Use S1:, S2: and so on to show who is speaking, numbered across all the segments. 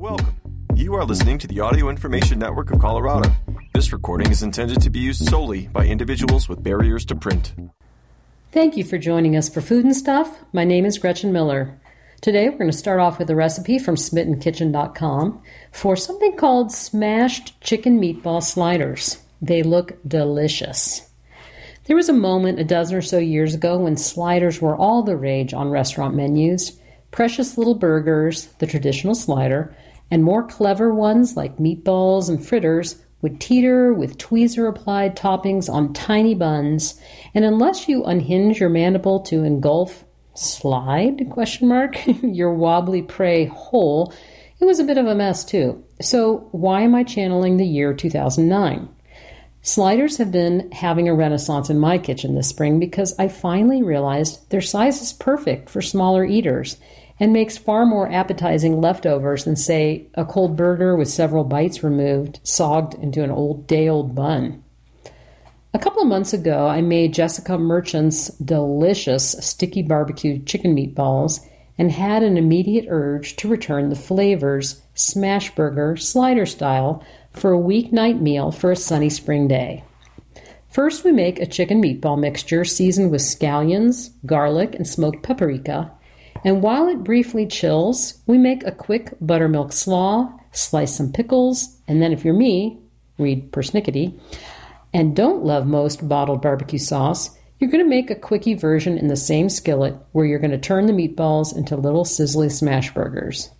S1: Welcome. You are listening to the Audio Information Network of Colorado. This recording is intended to be used solely by individuals with barriers to print.
S2: Thank you for joining us for Food and Stuff. My name is Gretchen Miller. Today we're going to start off with a recipe from SmittenKitchen.com for something called smashed chicken meatball sliders. They look delicious. There was a moment a dozen or so years ago when sliders were all the rage on restaurant menus. Precious little burgers, the traditional slider, and more clever ones like meatballs and fritters would teeter with tweezer applied toppings on tiny buns, and unless you unhinge your mandible to engulf slide question mark your wobbly prey whole, it was a bit of a mess too. So why am I channeling the year 2009? Sliders have been having a renaissance in my kitchen this spring because I finally realized their size is perfect for smaller eaters and makes far more appetizing leftovers than, say, a cold burger with several bites removed, sogged into an old day old bun. A couple of months ago, I made Jessica Merchant's delicious sticky barbecue chicken meatballs and had an immediate urge to return the flavors, smash burger, slider style, for a weeknight meal for a sunny spring day. First, we make a chicken meatball mixture seasoned with scallions, garlic, and smoked paprika. And while it briefly chills, we make a quick buttermilk slaw, slice some pickles, and then, if you're me, read persnickety, and don't love most bottled barbecue sauce, you're going to make a quickie version in the same skillet where you're going to turn the meatballs into little sizzly smash burgers.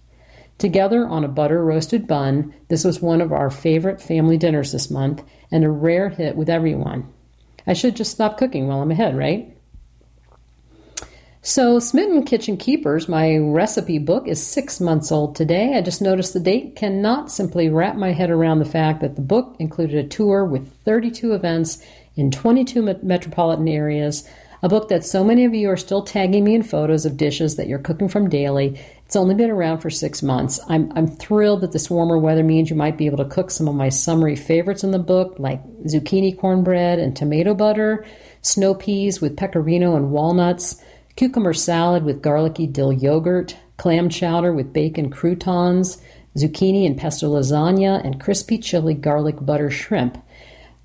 S2: Together on a butter roasted bun, this was one of our favorite family dinners this month and a rare hit with everyone. I should just stop cooking while I'm ahead, right? So, Smitten Kitchen Keepers, my recipe book, is six months old today. I just noticed the date. Cannot simply wrap my head around the fact that the book included a tour with 32 events in 22 metropolitan areas, a book that so many of you are still tagging me in photos of dishes that you're cooking from daily. It's only been around for six months. I'm, I'm thrilled that this warmer weather means you might be able to cook some of my summery favorites in the book, like zucchini cornbread and tomato butter, snow peas with pecorino and walnuts, cucumber salad with garlicky dill yogurt, clam chowder with bacon croutons, zucchini and pesto lasagna, and crispy chili garlic butter shrimp,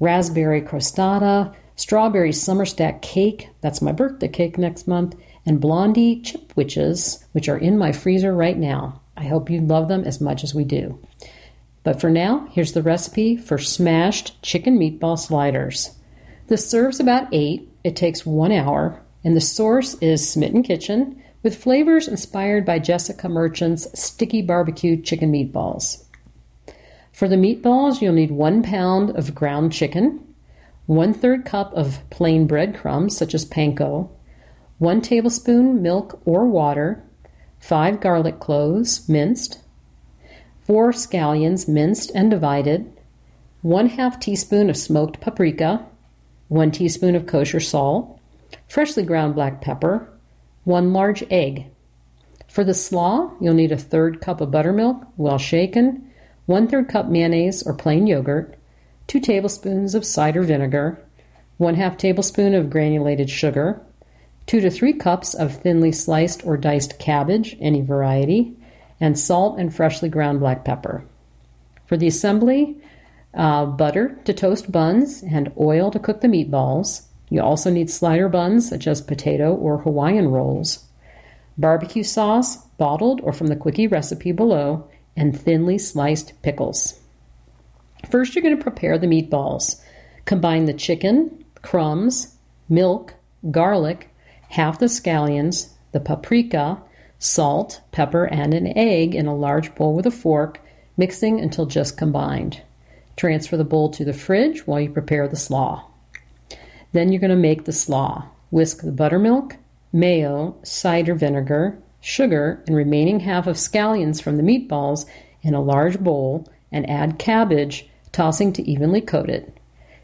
S2: raspberry crostata, strawberry summer stack cake, that's my birthday cake next month, and blondie chipwiches, which are in my freezer right now. I hope you love them as much as we do. But for now, here's the recipe for smashed chicken meatball sliders. This serves about eight, it takes one hour, and the source is Smitten Kitchen with flavors inspired by Jessica Merchant's sticky barbecue chicken meatballs. For the meatballs, you'll need one pound of ground chicken, one third cup of plain breadcrumbs, such as panko, one tablespoon milk or water, five garlic cloves minced, four scallions minced and divided, one half teaspoon of smoked paprika, one teaspoon of kosher salt, freshly ground black pepper, one large egg. For the slaw, you'll need a third cup of buttermilk, well shaken, one third cup mayonnaise or plain yogurt, 2 tablespoons of cider vinegar, 1 half tablespoon of granulated sugar, 2 to 3 cups of thinly sliced or diced cabbage, any variety, and salt and freshly ground black pepper. For the assembly, uh, butter to toast buns and oil to cook the meatballs. You also need slider buns such as potato or Hawaiian rolls, barbecue sauce, bottled or from the quickie recipe below, and thinly sliced pickles. First, you're going to prepare the meatballs. Combine the chicken, crumbs, milk, garlic, half the scallions, the paprika, salt, pepper, and an egg in a large bowl with a fork, mixing until just combined. Transfer the bowl to the fridge while you prepare the slaw. Then you're going to make the slaw. Whisk the buttermilk, mayo, cider vinegar, sugar, and remaining half of scallions from the meatballs in a large bowl and add cabbage tossing to evenly coat it.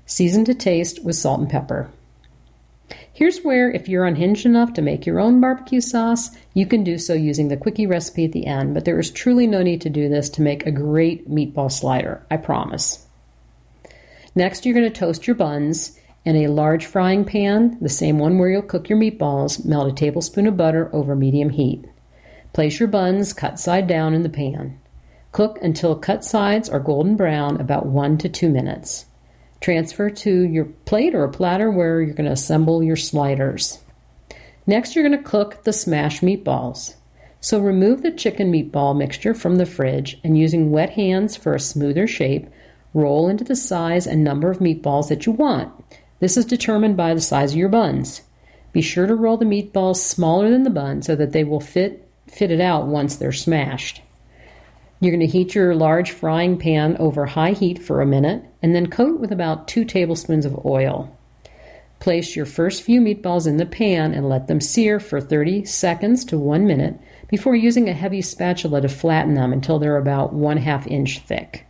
S2: Season to taste with salt and pepper. Here's where, if you're unhinged enough to make your own barbecue sauce, you can do so using the quickie recipe at the end, but there is truly no need to do this to make a great meatball slider, I promise. Next, you're going to toast your buns. In a large frying pan, the same one where you'll cook your meatballs, melt a tablespoon of butter over medium heat. Place your buns cut side down in the pan. Cook until cut sides are golden brown, about one to two minutes. Transfer to your plate or a platter where you're going to assemble your sliders. Next, you're going to cook the smashed meatballs. So remove the chicken meatball mixture from the fridge and using wet hands for a smoother shape, roll into the size and number of meatballs that you want. This is determined by the size of your buns. Be sure to roll the meatballs smaller than the bun so that they will fit fit it out once they're smashed. You're going to heat your large frying pan over high heat for a minute and then coat with about 2 tablespoons of oil. Place your first few meatballs in the pan and let them sear for 30 seconds to 1 minute before using a heavy spatula to flatten them until they're about one half inch thick.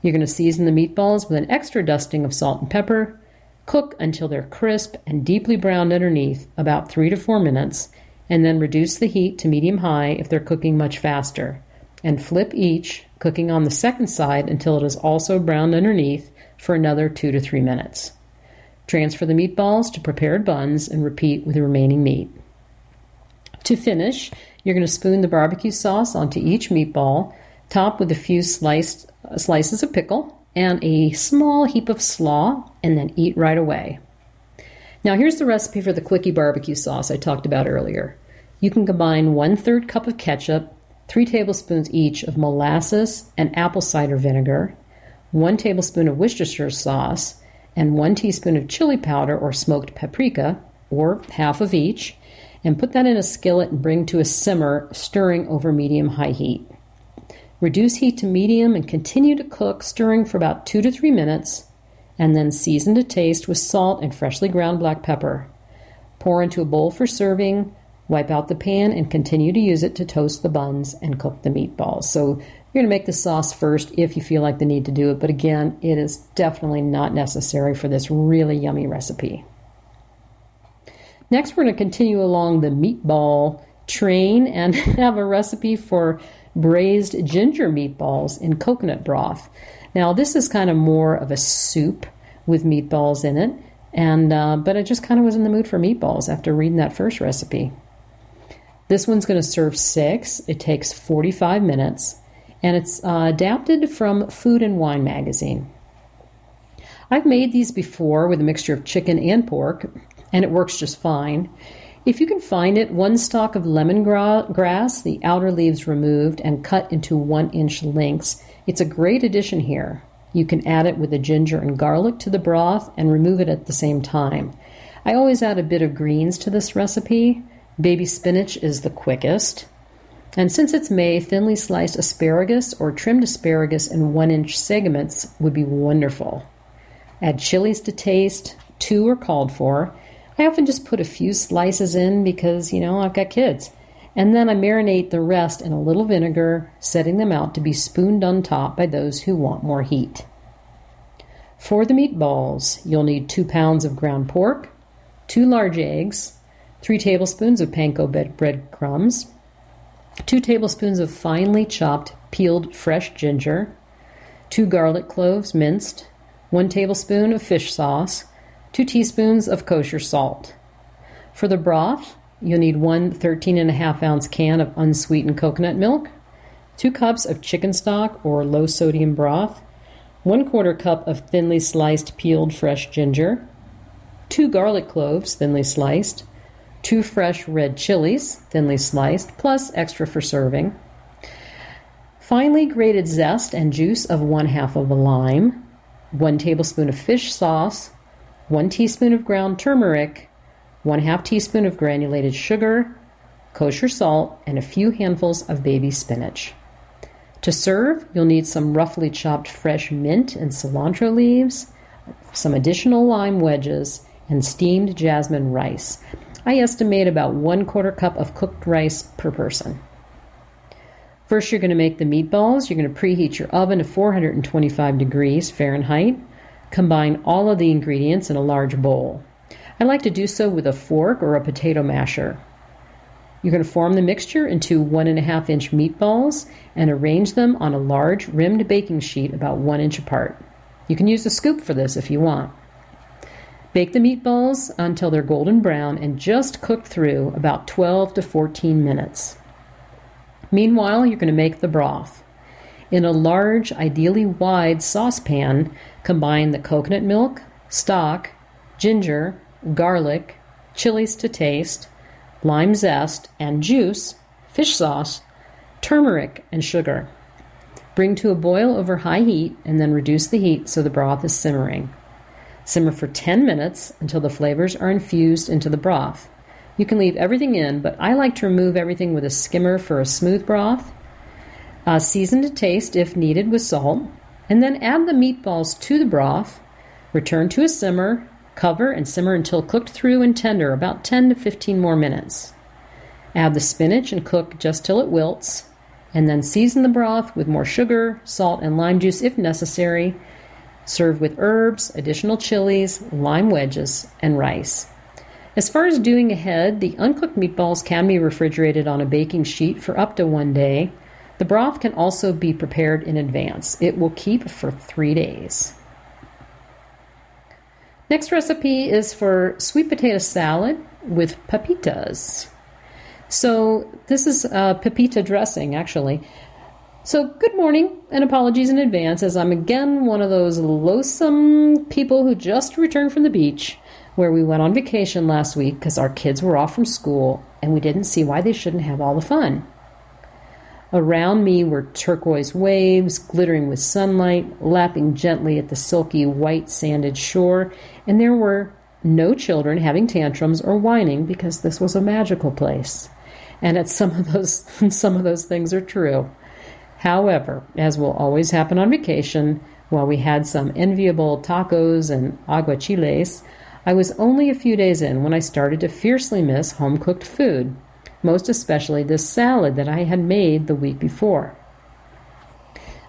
S2: You're going to season the meatballs with an extra dusting of salt and pepper. Cook until they're crisp and deeply browned underneath, about three to four minutes, and then reduce the heat to medium high if they're cooking much faster. And flip each, cooking on the second side until it is also browned underneath for another two to three minutes. Transfer the meatballs to prepared buns and repeat with the remaining meat. To finish, you're going to spoon the barbecue sauce onto each meatball, top with a few sliced uh, slices of pickle and a small heap of slaw, and then eat right away. Now, here's the recipe for the quickie barbecue sauce I talked about earlier. You can combine one third cup of ketchup, three tablespoons each of molasses and apple cider vinegar, one tablespoon of Worcestershire sauce, and one teaspoon of chili powder or smoked paprika, or half of each, and put that in a skillet and bring to a simmer, stirring over medium high heat. Reduce heat to medium and continue to cook, stirring for about two to three minutes, and then season to taste with salt and freshly ground black pepper. Pour into a bowl for serving, wipe out the pan, and continue to use it to toast the buns and cook the meatballs. So you're going to make the sauce first if you feel like the need to do it, but again, it is definitely not necessary for this really yummy recipe. Next, we're going to continue along the meatball train and have a recipe for braised ginger meatballs in coconut broth. Now, this is kind of more of a soup with meatballs in it, and uh, but I just kind of was in the mood for meatballs after reading that first recipe. This one's going to serve six. It takes 45 minutes, and it's uh, adapted from Food and Wine magazine. I've made these before with a mixture of chicken and pork, and it works just fine. If you can find it, one stalk of lemongrass, the outer leaves removed and cut into one inch lengths. It's a great addition here. You can add it with the ginger and garlic to the broth and remove it at the same time. I always add a bit of greens to this recipe. Baby spinach is the quickest. And since it's May, thinly sliced asparagus or trimmed asparagus in one inch segments would be wonderful. Add chilies to taste, two are called for, I often just put a few slices in because, you know, I've got kids. And then I marinate the rest in a little vinegar, setting them out to be spooned on top by those who want more heat. For the meatballs, you'll need two pounds of ground pork, two large eggs, three tablespoons of panko bread crumbs, two tablespoons of finely chopped peeled fresh ginger, two garlic cloves minced, one tablespoon of fish sauce, 2 teaspoons of kosher salt. For the broth, you'll need one 13 and a half ounce can of unsweetened coconut milk, 2 cups of chicken stock or low sodium broth, 1 quarter cup of thinly sliced peeled fresh ginger, 2 garlic cloves thinly sliced, 2 fresh red chilies thinly sliced, plus extra for serving, finely grated zest and juice of 1 half of a lime, 1 tablespoon of fish sauce, 1 teaspoon of ground turmeric, 1 half teaspoon of granulated sugar, kosher salt, and a few handfuls of baby spinach. To serve, you'll need some roughly chopped fresh mint and cilantro leaves, some additional lime wedges, and steamed jasmine rice. I estimate about one quarter cup of cooked rice per person. First, you're going to make the meatballs. You're going to preheat your oven to 425 degrees Fahrenheit. Combine all of the ingredients in a large bowl. I like to do so with a fork or a potato masher. You're going to form the mixture into one and a half inch meatballs and arrange them on a large rimmed baking sheet about one inch apart. You can use a scoop for this if you want. Bake the meatballs until they're golden brown and just cook through about 12 to 14 minutes. Meanwhile, you're going to make the broth. In a large, ideally wide saucepan, combine the coconut milk, stock, ginger, garlic, chilies to taste, lime zest and juice, fish sauce, turmeric, and sugar. Bring to a boil over high heat and then reduce the heat so the broth is simmering. Simmer for 10 minutes until the flavors are infused into the broth. You can leave everything in, but I like to remove everything with a skimmer for a smooth broth. Uh, season to taste if needed with salt, and then add the meatballs to the broth. Return to a simmer, cover, and simmer until cooked through and tender, about 10 to 15 more minutes. Add the spinach and cook just till it wilts and then season the broth with more sugar, salt, and lime juice if necessary. Serve with herbs, additional chilies, lime wedges, and rice. As far as doing ahead, the uncooked meatballs can be refrigerated on a baking sheet for up to one day. The broth can also be prepared in advance. It will keep for three days. Next recipe is for sweet potato salad with pepitas. So, this is a pepita dressing, actually. So, good morning and apologies in advance as I'm again one of those loathsome people who just returned from the beach where we went on vacation last week because our kids were off from school and we didn't see why they shouldn't have all the fun. Around me were turquoise waves glittering with sunlight, lapping gently at the silky white sanded shore, and there were no children having tantrums or whining because this was a magical place and at some of those some of those things are true. However, as will always happen on vacation, while we had some enviable tacos and aguachiles, I was only a few days in when I started to fiercely miss home cooked food, most especially this salad that I had made the week before.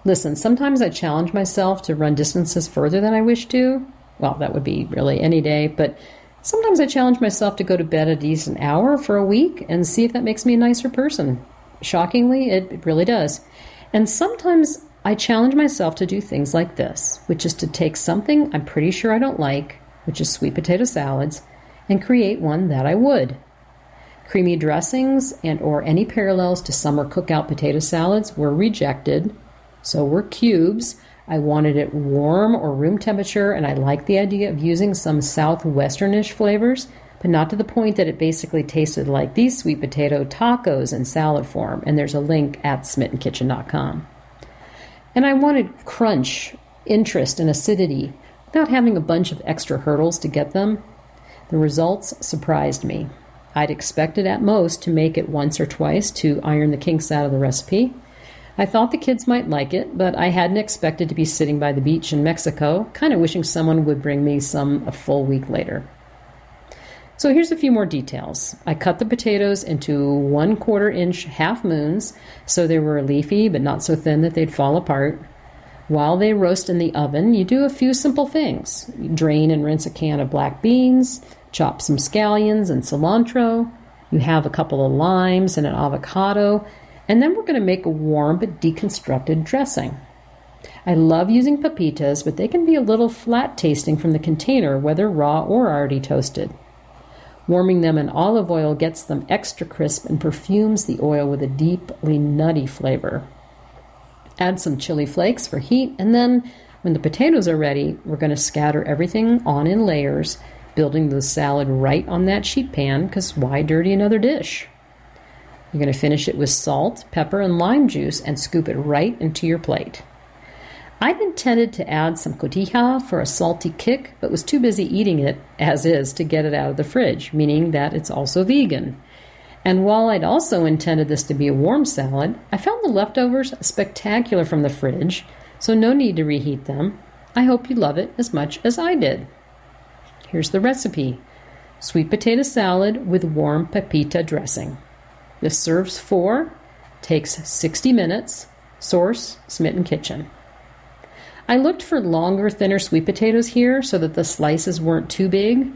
S2: Listen, sometimes I challenge myself to run distances further than I wish to. Well, that would be really any day, but Sometimes I challenge myself to go to bed a decent hour for a week and see if that makes me a nicer person. Shockingly, it really does. And sometimes I challenge myself to do things like this, which is to take something I'm pretty sure I don't like, which is sweet potato salads, and create one that I would. Creamy dressings and or any parallels to summer cookout potato salads were rejected, so were cubes, I wanted it warm or room temperature, and I liked the idea of using some southwesternish flavors, but not to the point that it basically tasted like these sweet potato tacos in salad form. And there's a link at smittenkitchen.com. And I wanted crunch, interest, and acidity without having a bunch of extra hurdles to get them. The results surprised me. I'd expected at most to make it once or twice to iron the kinks out of the recipe. I thought the kids might like it, but I hadn't expected to be sitting by the beach in Mexico, kind of wishing someone would bring me some a full week later. So here's a few more details. I cut the potatoes into one quarter inch half moons so they were leafy but not so thin that they'd fall apart. While they roast in the oven, you do a few simple things. You drain and rinse a can of black beans, chop some scallions and cilantro. You have a couple of limes and an avocado, and then we're going to make a warm but deconstructed dressing. I love using pepitas, but they can be a little flat tasting from the container, whether raw or already toasted. Warming them in olive oil gets them extra crisp and perfumes the oil with a deeply nutty flavor. Add some chili flakes for heat, and then when the potatoes are ready, we're going to scatter everything on in layers, building the salad right on that sheet pan, because why dirty another dish? You're going to finish it with salt, pepper, and lime juice and scoop it right into your plate. I'd intended to add some cotija for a salty kick, but was too busy eating it as is to get it out of the fridge, meaning that it's also vegan. And while I'd also intended this to be a warm salad, I found the leftovers spectacular from the fridge, so no need to reheat them. I hope you love it as much as I did. Here's the recipe sweet potato salad with warm pepita dressing. This serves four, takes 60 minutes. Source Smitten Kitchen. I looked for longer, thinner sweet potatoes here so that the slices weren't too big.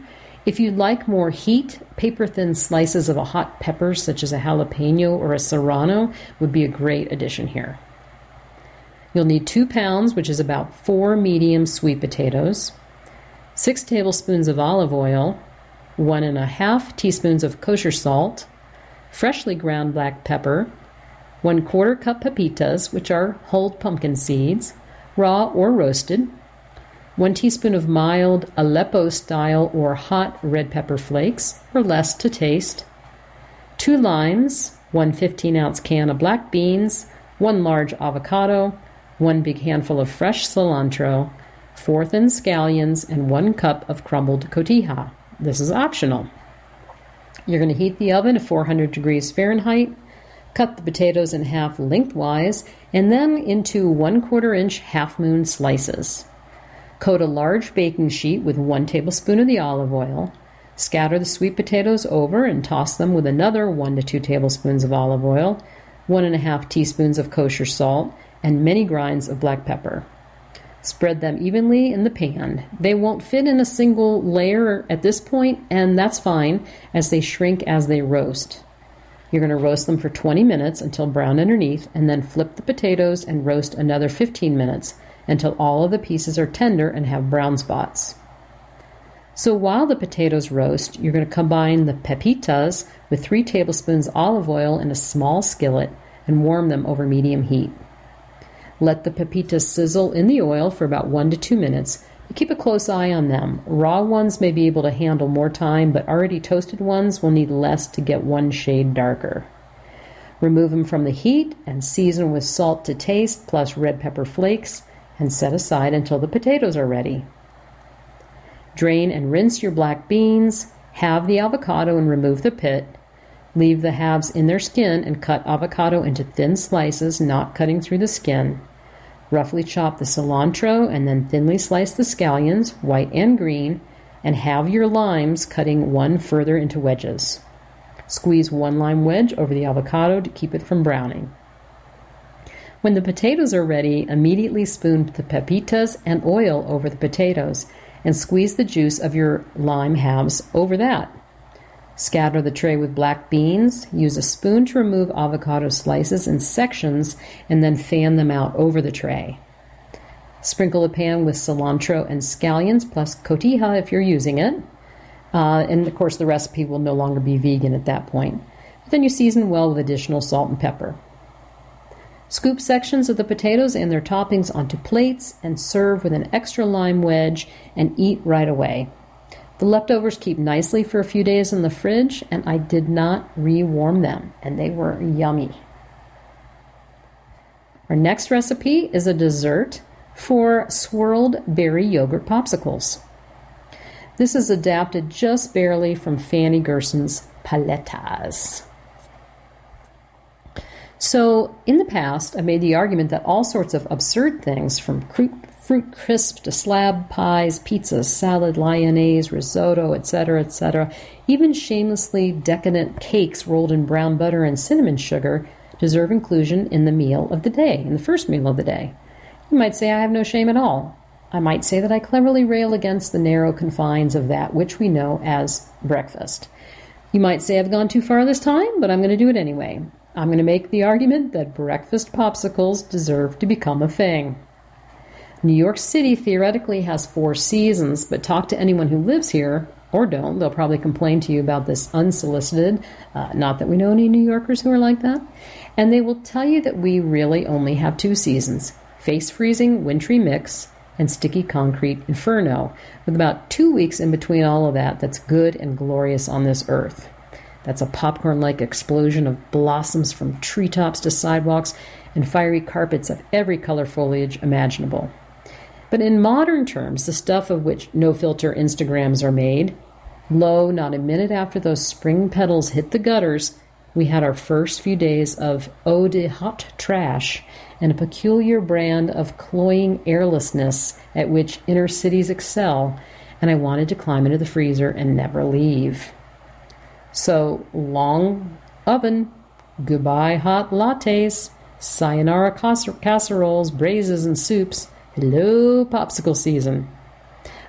S2: If you'd like more heat, paper thin slices of a hot pepper, such as a jalapeno or a serrano, would be a great addition here. You'll need two pounds, which is about four medium sweet potatoes, six tablespoons of olive oil, one and a half teaspoons of kosher salt, freshly ground black pepper, 1 quarter cup pepitas, which are whole pumpkin seeds, raw or roasted, 1 teaspoon of mild Aleppo style or hot red pepper flakes, or less to taste, 2 limes, 1 15 ounce can of black beans, 1 large avocado, 1 big handful of fresh cilantro, 4 thin scallions, and 1 cup of crumbled cotija. This is optional. You're going to heat the oven to 400 degrees Fahrenheit. Cut the potatoes in half lengthwise and then into one quarter inch half moon slices. Coat a large baking sheet with one tablespoon of the olive oil. Scatter the sweet potatoes over and toss them with another one to two tablespoons of olive oil, one and a half teaspoons of kosher salt, and many grinds of black pepper. Spread them evenly in the pan. They won't fit in a single layer at this point, and that's fine as they shrink as they roast. You're going to roast them for 20 minutes until brown underneath, and then flip the potatoes and roast another 15 minutes until all of the pieces are tender and have brown spots. So while the potatoes roast, you're going to combine the pepitas with 3 tablespoons olive oil in a small skillet and warm them over medium heat. Let the pepitas sizzle in the oil for about one to two minutes. But keep a close eye on them. Raw ones may be able to handle more time, but already toasted ones will need less to get one shade darker. Remove them from the heat and season with salt to taste plus red pepper flakes and set aside until the potatoes are ready. Drain and rinse your black beans, halve the avocado and remove the pit. Leave the halves in their skin and cut avocado into thin slices, not cutting through the skin. Roughly chop the cilantro and then thinly slice the scallions, white and green, and have your limes cutting one further into wedges. Squeeze one lime wedge over the avocado to keep it from browning. When the potatoes are ready, immediately spoon the pepitas and oil over the potatoes and squeeze the juice of your lime halves over that. Scatter the tray with black beans. Use a spoon to remove avocado slices in sections and then fan them out over the tray. Sprinkle the pan with cilantro and scallions plus cotija if you're using it. Uh, and of course, the recipe will no longer be vegan at that point. But Then you season well with additional salt and pepper. Scoop sections of the potatoes and their toppings onto plates and serve with an extra lime wedge and eat right away. The leftovers keep nicely for a few days in the fridge, and I did not rewarm them, and they were yummy. Our next recipe is a dessert for swirled berry yogurt popsicles. This is adapted just barely from Fany Gerson's Paletas. So, in the past, I made the argument that all sorts of absurd things, from fruit crisp to slab pies, pizzas, salad, lyonnaise, risotto, etc., etc., even shamelessly decadent cakes rolled in brown butter and cinnamon sugar deserve inclusion in the meal of the day, in the first meal of the day. You might say I have no shame at all. I might say that I cleverly rail against the narrow confines of that which we know as breakfast. You might say I've gone too far this time, but I'm going to do it anyway. I'm going to make the argument that breakfast popsicles deserve to become a thing. New York City theoretically has four seasons, but talk to anyone who lives here or don't. They'll probably complain to you about this unsolicited. Uh, not that we know any New Yorkers who are like that. And they will tell you that we really only have two seasons face freezing, wintry mix, and sticky concrete inferno, with about two weeks in between all of that that's good and glorious on this earth. That's a popcorn like explosion of blossoms from treetops to sidewalks and fiery carpets of every color foliage imaginable. But in modern terms, the stuff of which no filter Instagrams are made, lo, not a minute after those spring petals hit the gutters, we had our first few days of eau de hot trash and a peculiar brand of cloying airlessness at which inner cities excel, and I wanted to climb into the freezer and never leave. So, long oven, goodbye hot lattes, sayonara casseroles, braises, and soups. Hello, popsicle season.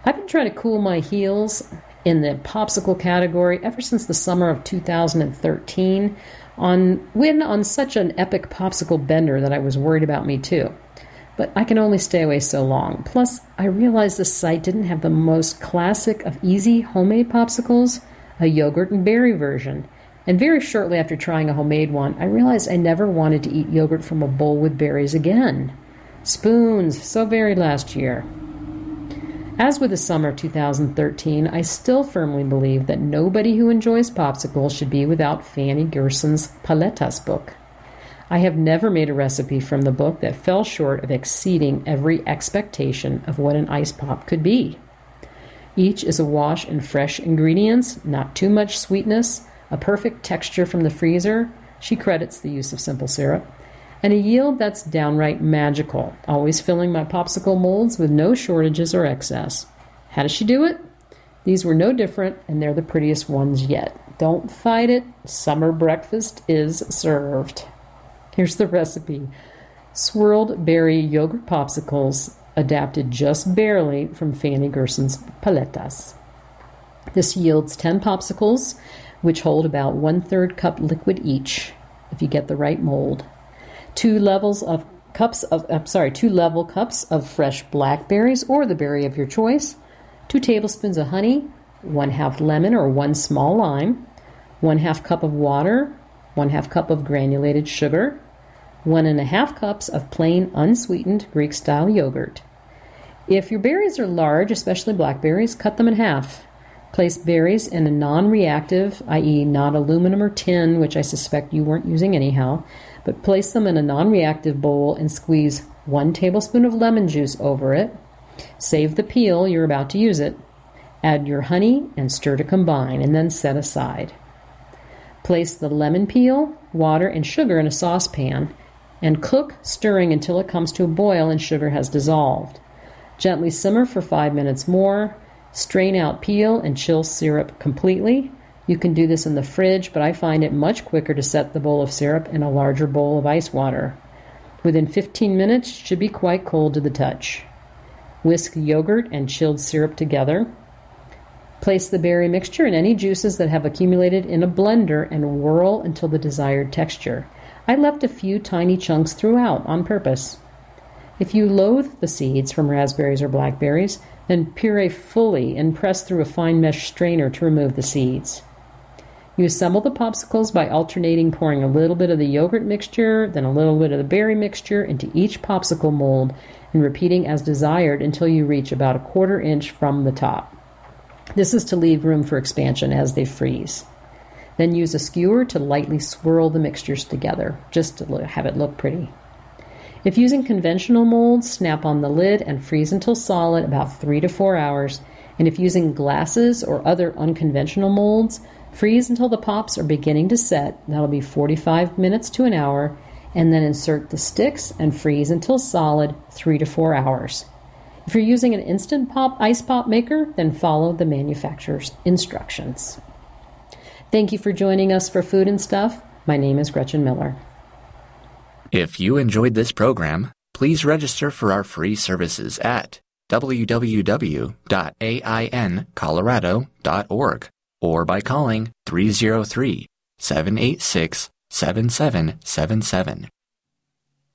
S2: I've been trying to cool my heels in the popsicle category ever since the summer of 2013 on when on such an epic popsicle bender that I was worried about me too. But I can only stay away so long. Plus, I realized the site didn't have the most classic of easy homemade popsicles, a yogurt and berry version, And very shortly after trying a homemade one, I realized I never wanted to eat yogurt from a bowl with berries again. Spoons, so very last year. As with the summer of 2013, I still firmly believe that nobody who enjoys popsicles should be without Fany Gerson's Paletas book. I have never made a recipe from the book that fell short of exceeding every expectation of what an ice pop could be. Each is a wash in fresh ingredients, not too much sweetness, a perfect texture from the freezer. She credits the use of simple syrup and a yield that's downright magical, always filling my popsicle molds with no shortages or excess. How does she do it? These were no different, and they're the prettiest ones yet. Don't fight it, summer breakfast is served. Here's the recipe swirled berry yogurt popsicles, adapted just barely from Fany Gerson's paletas. This yields 10 popsicles, which hold about one third cup liquid each, if you get the right mold two levels of cups of I'm sorry, two level cups of fresh blackberries or the berry of your choice, two tablespoons of honey, one half lemon or one small lime, one half cup of water, one half cup of granulated sugar, one and a half cups of plain unsweetened Greek style yogurt. If your berries are large, especially blackberries, cut them in half. Place berries in a non reactive, i.e., not aluminum or tin, which I suspect you weren't using anyhow, but place them in a non reactive bowl and squeeze one tablespoon of lemon juice over it. Save the peel, you're about to use it. Add your honey and stir to combine, and then set aside. Place the lemon peel, water, and sugar in a saucepan and cook, stirring until it comes to a boil and sugar has dissolved. Gently simmer for five minutes more. Strain out peel and chill syrup completely. You can do this in the fridge, but I find it much quicker to set the bowl of syrup in a larger bowl of ice water. Within 15 minutes, it should be quite cold to the touch. Whisk yogurt and chilled syrup together. Place the berry mixture and any juices that have accumulated in a blender and whirl until the desired texture. I left a few tiny chunks throughout on purpose. If you loathe the seeds from raspberries or blackberries, then puree fully and press through a fine mesh strainer to remove the seeds. You assemble the popsicles by alternating pouring a little bit of the yogurt mixture, then a little bit of the berry mixture into each popsicle mold and repeating as desired until you reach about a quarter inch from the top. This is to leave room for expansion as they freeze. Then use a skewer to lightly swirl the mixtures together, just to have it look pretty. If using conventional molds, snap on the lid and freeze until solid about 3 to 4 hours. And if using glasses or other unconventional molds, Freeze until the pops are beginning to set. That'll be 45 minutes to an hour. And then insert the sticks and freeze until solid, 3 to 4 hours. If you're using an instant pop ice pop maker, then follow the manufacturer's instructions. Thank you for joining us for Food and Stuff. My name is Gretchen Miller.
S3: If you enjoyed this program, please register for our free services at www.aincolorado.org or by calling 303 786 7777.